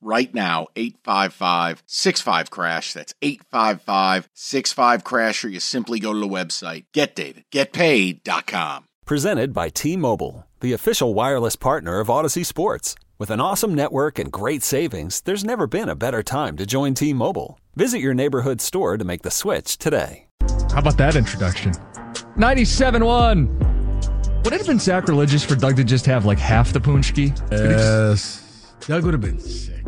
right now 855 65 crash. That's 855 65 crash or you simply go to the website. Getdavidgetpaid.com presented by T-Mobile the official wireless partner of Audacy Sports. With an awesome network and great savings there's never been a better time to join T-Mobile. Visit your neighborhood store to make the switch today. How about that introduction? 97-1 would it have been sacrilegious for Doug to just have like half the paczki? Yes. Doug would have been sick.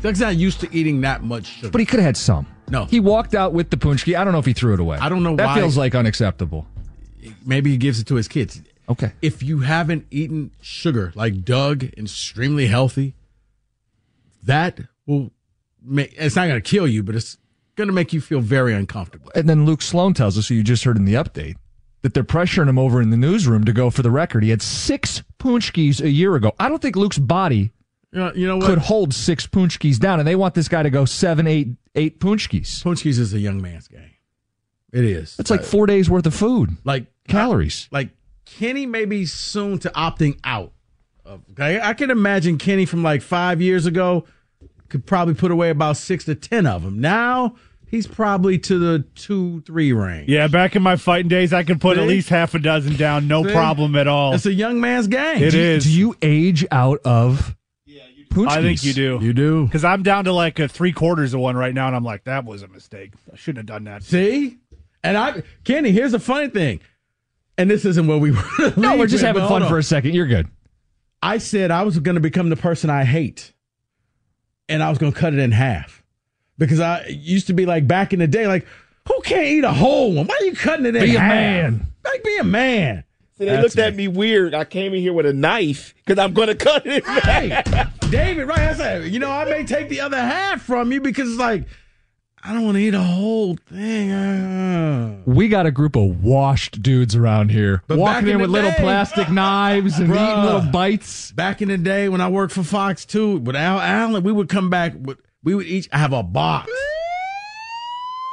Doug's not used to eating that much sugar. But he could have had some. No. He walked out with the paczki. I don't know if he threw it away. I don't know that why. feels like unacceptable. Maybe he gives it to his kids. Okay. If you haven't eaten sugar like Doug, extremely healthy, that will make it's not going to kill you, but it's going to make you feel very uncomfortable. And then Luke Sloan tells us, who you just heard in the update, that they're pressuring him over in the newsroom to go for the record. He had six paczkis a year ago. I don't think Luke's body you know, you know what? could hold six paczkis down, and they want this guy to go seven, eight, eight paczkis. Paczkis is a young man's game. It is. It's like four days worth of food, like calories. Like Kenny may be soon to opting out. Of, I, I can imagine Kenny from like five years ago could probably put away about six to ten of them. Now he's probably to the two, three range. Yeah, back in my fighting days, I could put See? at least half a dozen down, no See? problem at all. It's a young man's game. It do, is. Do you age out of paczkis? I think you do. You do. Because I'm down to like a three quarters of one right now, and I'm like, that was a mistake. I shouldn't have done that. See? And I, Kenny, here's the funny thing. And this isn't what we were. No, we're just having fun hold for a second. You're good. I said I was going to become the person I hate, and I was going to cut it in half because I used to be like back in the day, like who can't eat a whole one? Why are you cutting it in Be a half? man. Like be a man. See, they That's looked at me weird. I came in here with a knife because I'm going to cut it. Right, David. Right. I said, you know, I may take the other half from you because it's like I don't want to eat a whole thing. Uh. We got a group of washed dudes around here, But walking in in with little plastic knives and Bruh. eating little bites. Back in the day when I worked for Fox 2 with Al Allen, we would come back with we would each have a box.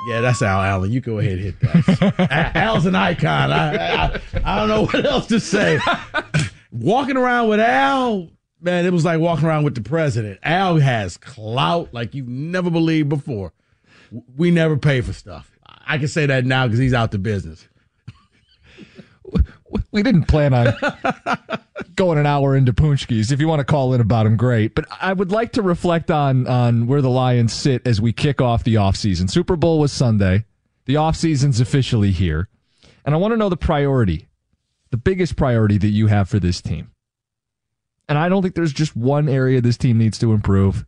Yeah, that's Al Allen. You go ahead and hit that. Al's an icon. I, I, I don't know what else to say. walking around with Al, man, it was like walking around with the president. Al has clout like you never believed before. We never pay for stuff. I can say that now because he's out the business. We didn't plan on going an hour into Paczkis. If you want to call in about him, great. But I would like to reflect on on where the Lions sit as we kick off the offseason. Super Bowl was Sunday. The offseason's officially here. And I want to know the priority, the biggest priority that you have for this team. And I don't think there's just one area this team needs to improve.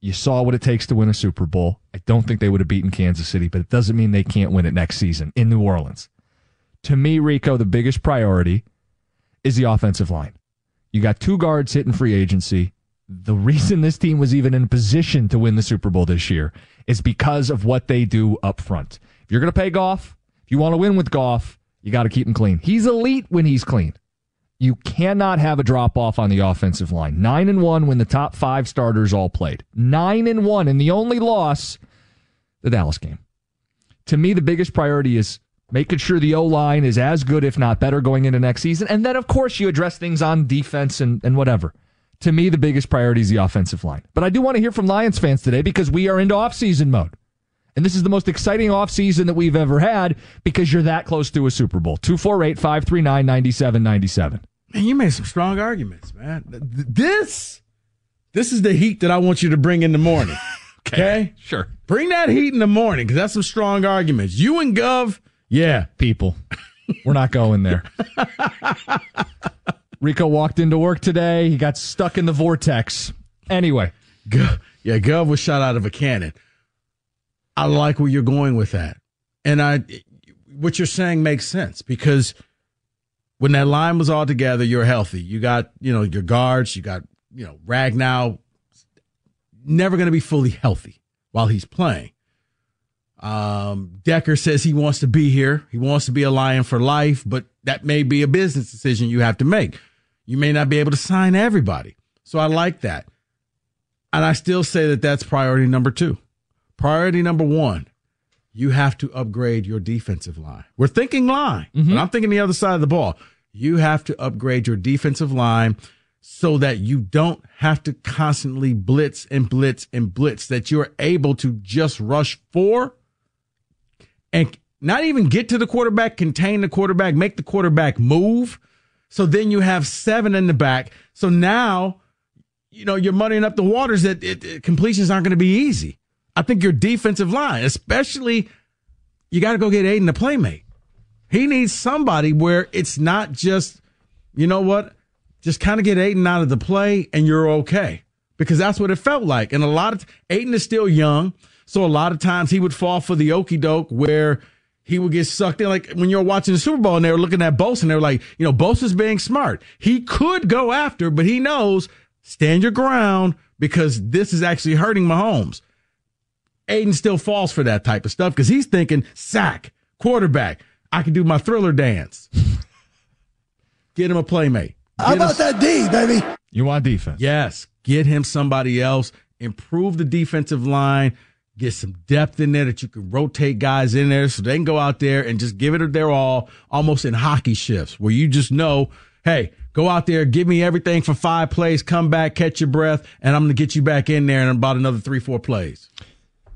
You saw what it takes to win a Super Bowl. I don't think they would have beaten Kansas City, but it doesn't mean they can't win it next season in New Orleans. To me, Rico, the biggest priority is the offensive line. You got two guards hitting free agency. The reason this team was even in position to win the Super Bowl this year is because of what they do up front. If you're going to pay Goff, if you want to win with Goff, you got to keep him clean. He's elite when he's clean. You cannot have a drop off on the offensive line. Nine and one when the top five starters all played. Nine and one, and the only loss, the Dallas game. To me, the biggest priority is making sure the O line is as good, if not better, going into next season. And then, of course, you address things on defense and, and whatever. To me, the biggest priority is the offensive line. But I do want to hear from Lions fans today because we are into offseason mode. And this is the most exciting offseason that we've ever had because you're that close to a Super Bowl. 248 539 9797. Man, you made some strong arguments, man. Th- th- This, this is the heat that I want you to bring in the morning. okay. Sure. Bring that heat in the morning because that's some strong arguments. You and Goff, yeah. People, we're not going there. Rico walked into work today. He got stuck in the vortex. Anyway, Goff, yeah, Goff was shot out of a cannon. I like where you're going with that. And I, what you're saying makes sense because when that line was all together, you're healthy. You got, you know, your guards, you got, you know, Ragnow, never going to be fully healthy while he's playing. Um, Decker says he wants to be here. He wants to be a Lion for life, but that may be a business decision you have to make. You may not be able to sign everybody. So I like that. And I still say that that's priority number two. Priority number one, you have to upgrade your defensive line. We're thinking line, but mm-hmm. I'm thinking the other side of the ball. You have to upgrade your defensive line so that you don't have to constantly blitz and blitz and blitz, that you're able to just rush four and not even get to the quarterback, contain the quarterback, make the quarterback move. So then you have seven in the back. So now, you know, you're muddying up the waters that it, it- completions aren't going to be easy. I think your defensive line, especially, you got to go get Aidan to playmate. He needs somebody where it's not just, you know what, just kind of get Aidan out of the play and you're okay. Because that's what it felt like. And a lot of Aidan is still young. So a lot of times he would fall for the okey doke where he would get sucked in. Like when you're watching the Super Bowl and they were looking at Bosa and they were like, you know, Bosa's being smart. He could go after, but he knows stand your ground because this is actually hurting Mahomes. Aidan still falls for that type of stuff because he's thinking sack, quarterback. I can do my thriller dance. Get him a playmate. How Get him- about that D, baby? You want defense. Yes, get him somebody else. Improve the defensive line. Get some depth in there that you can rotate guys in there so they can go out there and just give it their all, almost in hockey shifts where you just know, hey, go out there, give me everything for five plays, come back, catch your breath, and I'm going to get you back in there in about another three, four plays.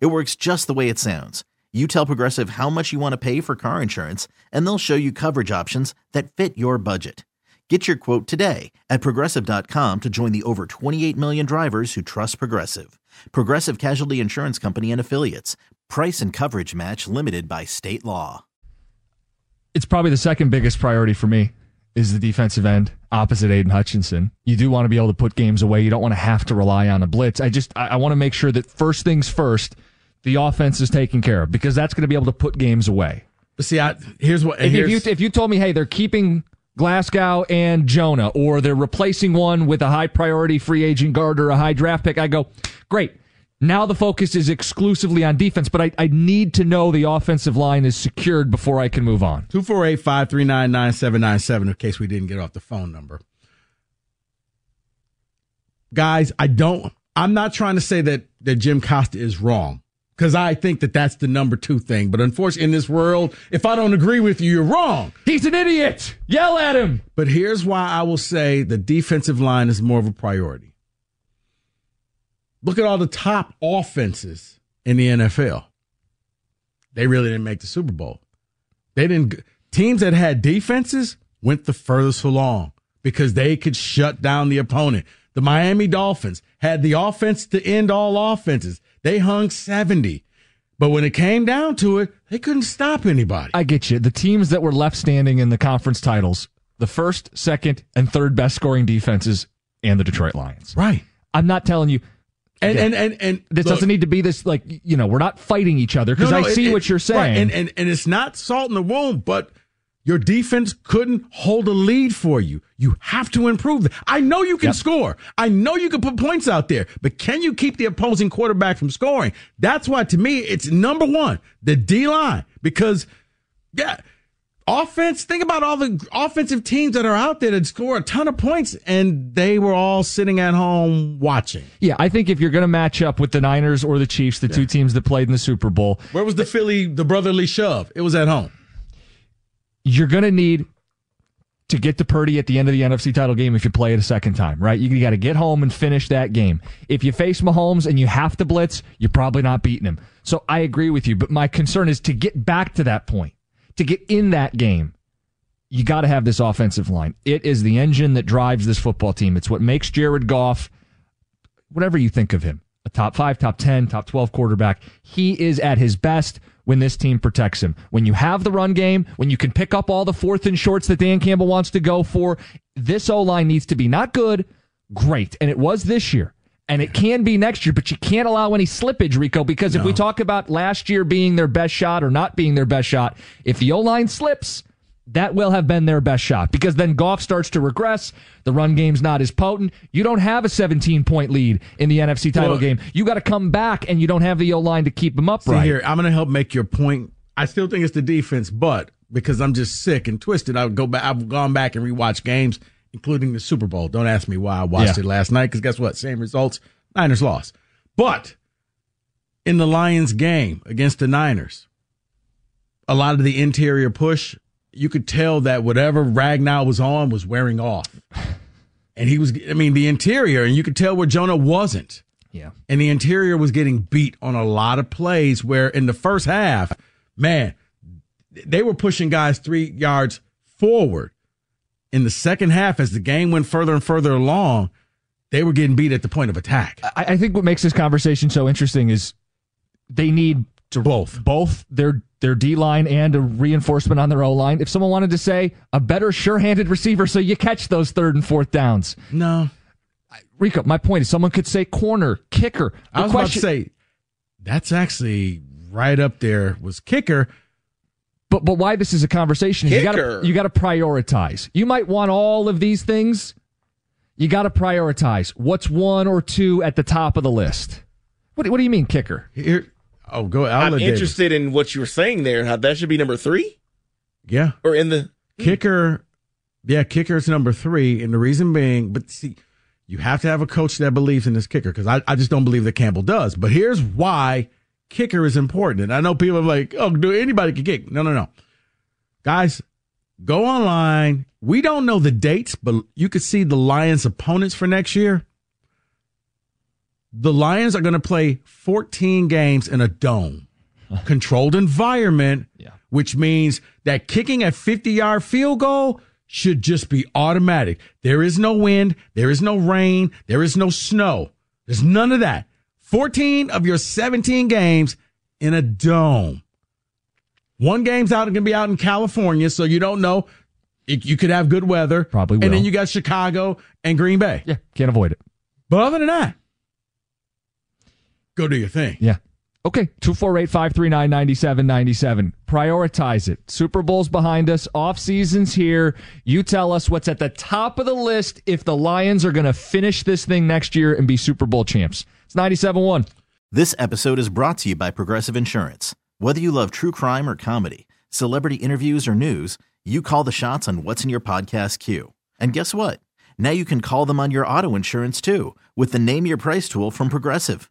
It works just the way it sounds. You tell Progressive how much you want to pay for car insurance, and they'll show you coverage options that fit your budget. Get your quote today at progressive.com to join the over 28 million drivers who trust Progressive. Progressive Casualty Insurance Company and Affiliates. Price and coverage match limited by state law. It's probably the second biggest priority for me is the defensive end opposite Aidan Hutchinson. You do want to be able to put games away. You don't want to have to rely on a blitz. I just I, I want to make sure that first things first, the offense is taken care of because that's going to be able to put games away. But see, I, here's what. If, here's, if you if you told me, hey, they're keeping Glasgow and Jonah, or they're replacing one with a high priority free agent guard or a high draft pick, I go, great. Now the focus is exclusively on defense, but I, I need to know the offensive line is secured before I can move on. 248 539 9797 in case we didn't get off the phone number. Guys, I don't, I'm not trying to say that, that Jim Costa is wrong because I think that that's the number two thing. But unfortunately, in this world, if I don't agree with you, you're wrong. He's an idiot. Yell at him. But here's why I will say the defensive line is more of a priority. Look at all the top offenses in the NFL. They really didn't make the Super Bowl. They didn't. Teams that had defenses went the furthest along because they could shut down the opponent. The Miami Dolphins had the offense to end all offenses. They hung 70. But when it came down to it, they couldn't stop anybody. I get you. The teams that were left standing in the conference titles, the first, second, and third best scoring defenses, and the Detroit Lions. right. I'm not telling you. And, Yeah. and, and, and This look, doesn't need to be this like you know we're not fighting each other because No, no, I see it- what you're right, saying. and, and and it's not salt in the wound, but your defense couldn't hold a lead for you. You have to improve. I know you can Yep. score. I know you can put points out there, but can you keep the opposing quarterback from scoring? That's why, to me, it's number one, the D line, because yeah. Offense, think about all the offensive teams that are out there that score a ton of points and they were all sitting at home watching. yeah, I think if you're going to match up with the Niners or the Chiefs, the two teams that played in the Super Bowl, Where was the Philly, the brotherly shove? It was at home. You're going to need to get to Purdy at the end of the NFC title game if you play it a second time, right? You, got to get home and finish that game. If you face Mahomes and you have to blitz, you're probably not beating him. So I agree with you, but my concern is to get back to that point, to get in that game. You got to have this offensive line. It is the engine that drives this football team. It's what makes Jared Goff, whatever you think of him, a top five, top 10, top 12 quarterback. He is at his best when this team protects him. When you have the run game, when you can pick up all the fourth and shorts that Dan Campbell wants to go for, this O line needs to be not good, great. And it was this year. And it can be next year, but you can't allow any slippage, Rico, because if we talk about last year being their best shot or not being their best shot, if the O line slips, that will have been their best shot because then Goff starts to regress. The run game's not as potent. You don't have a 17 point lead in the NFC title Well- game. You got to come back and you don't have the O line to keep them upright. See here, I'm going to help make your point. I still think it's the defense, but because I'm just sick and twisted, I would go back. I've gone back and rewatched games, including the Super Bowl. Don't ask me why I watched Yeah. it last night, because guess what? Same results. Niners lost. But in the Lions game against the Niners, a lot of the interior push, you could tell that whatever Ragnow was on was wearing off. And he was, I mean, the interior, and you could tell where Jonah wasn't Yeah. and the interior was getting beat on a lot of plays where in the first half, man, they were pushing guys three yards forward. In the second half, as the game went further and further along, they were getting beat at the point of attack. I, I think what makes this conversation so interesting is they need to Both. both their their D line and a reinforcement on their O line. If someone wanted to say a better sure handed receiver, so you catch those third and fourth downs. No, Rico, my point is someone could say corner, kicker. The I was question- about to say that's actually right up there was kicker. But but why this is a conversation? is You gotta you got to prioritize. You might want all of these things. You got to prioritize. What's one or two at the top of the list? What do- what do you mean kicker? Here, oh, go. Let David- interested in what you were saying there. How that should be number three Yeah, or in the hmm. kicker. Yeah, kicker is number three, and the reason being, but see, you have to have a coach that believes in this kicker because I, I just don't believe that Campbell does. But here's why kicker is important. And I know people are like, oh, do anybody can kick? No, no, no, guys, go online. We don't know the dates, but you could see the Lions' opponents for next year. The Lions are going to play 14 games in a dome, controlled environment, Yeah. which means that kicking a 50 yard field goal should just be automatic. There is no wind, there is no rain, there is no snow. There's none of that. 14 of your 17 games in a dome. One game's out going to be out in California, so you don't know. It- You could have good weather. Probably And then you got Chicago and Green Bay. Yeah, can't avoid it. But other than that, go do your thing. Yeah. Okay. 248 539 9797. Prioritize it. Super Bowl's behind us. Off season's here. You tell us what's at the top of the list if the Lions are going to finish this thing next year and be Super Bowl champs. It's 97 1. This episode is brought to you by Progressive Insurance. Whether you love true crime or comedy, celebrity interviews or news, you call the shots on what's in your podcast queue. And guess what? Now you can call them on your auto insurance too with the Name Your Price tool from Progressive.